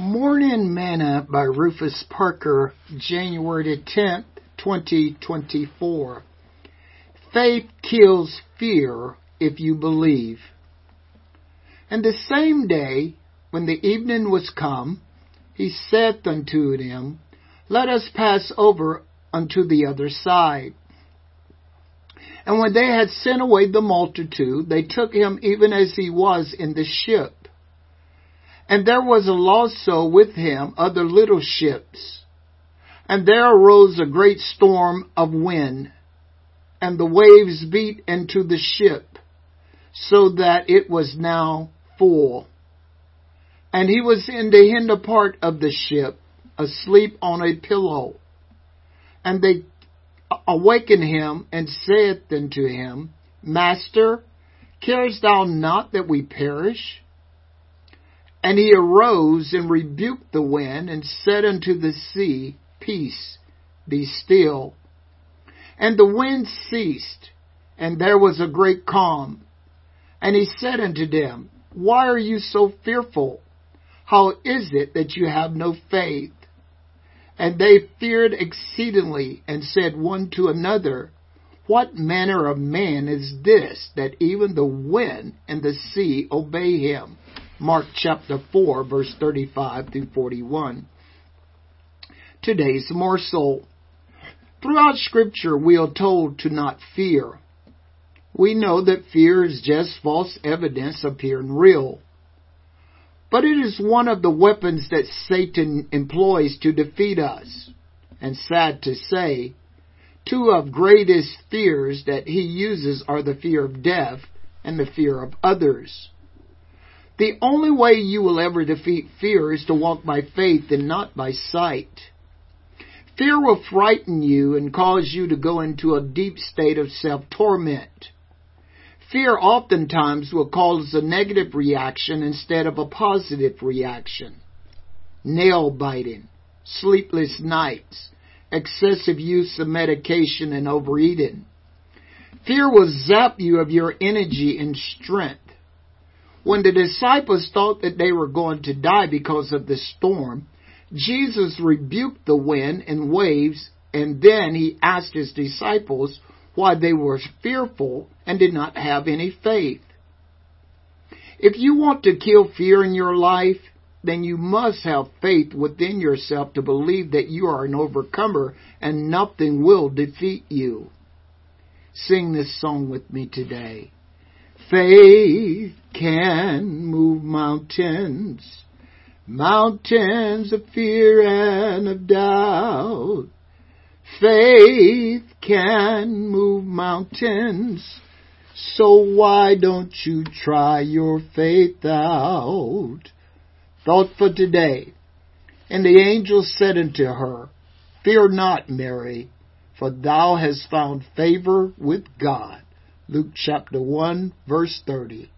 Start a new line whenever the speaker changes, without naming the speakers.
Morning Manna by Rufus Parker, January 10th, 2024. Faith kills fear if you believe. And the same day, when the evening was come, he said unto them, Let us pass over unto the other side. And when they had sent away the multitude, they took him even as he was in the ship. And there was also with him other little ships. And there arose a great storm of wind, and the waves beat into the ship, so that it was now full. And he was in the hinder part of the ship, asleep on a pillow. And they awakened him and said unto him, Master, carest thou not that we perish? And he arose and rebuked the wind and said unto the sea, Peace, be still. And the wind ceased, and there was a great calm. And he said unto them, Why are you so fearful? How is it that you have no faith? And they feared exceedingly and said one to another, What manner of man is this that even the wind and the sea obey him? Mark chapter 4, verse 35 through 41. Today's morsel. Throughout Scripture, we are told to not fear. We know that fear is just false evidence appearing real. But it is one of the weapons that Satan employs to defeat us. And sad to say, two of greatest fears that he uses are the fear of death and the fear of others. The only way you will ever defeat fear is to walk by faith and not by sight. Fear will frighten you and cause you to go into a deep state of self-torment. Fear oftentimes will cause a negative reaction instead of a positive reaction. Nail biting, sleepless nights, excessive use of medication and overeating. Fear will zap you of your energy and strength. When the disciples thought that they were going to die because of the storm, Jesus rebuked the wind and waves, and then he asked his disciples why they were fearful and did not have any faith. If you want to kill fear in your life, then you must have faith within yourself to believe that you are an overcomer and nothing will defeat you. Sing this song with me today. Faith can move mountains, mountains of fear and of doubt. Faith can move mountains, so why don't you try your faith out? Thought for today. And the angel said unto her, Fear not, Mary, for thou hast found favor with God. Luke chapter 1 verse 30.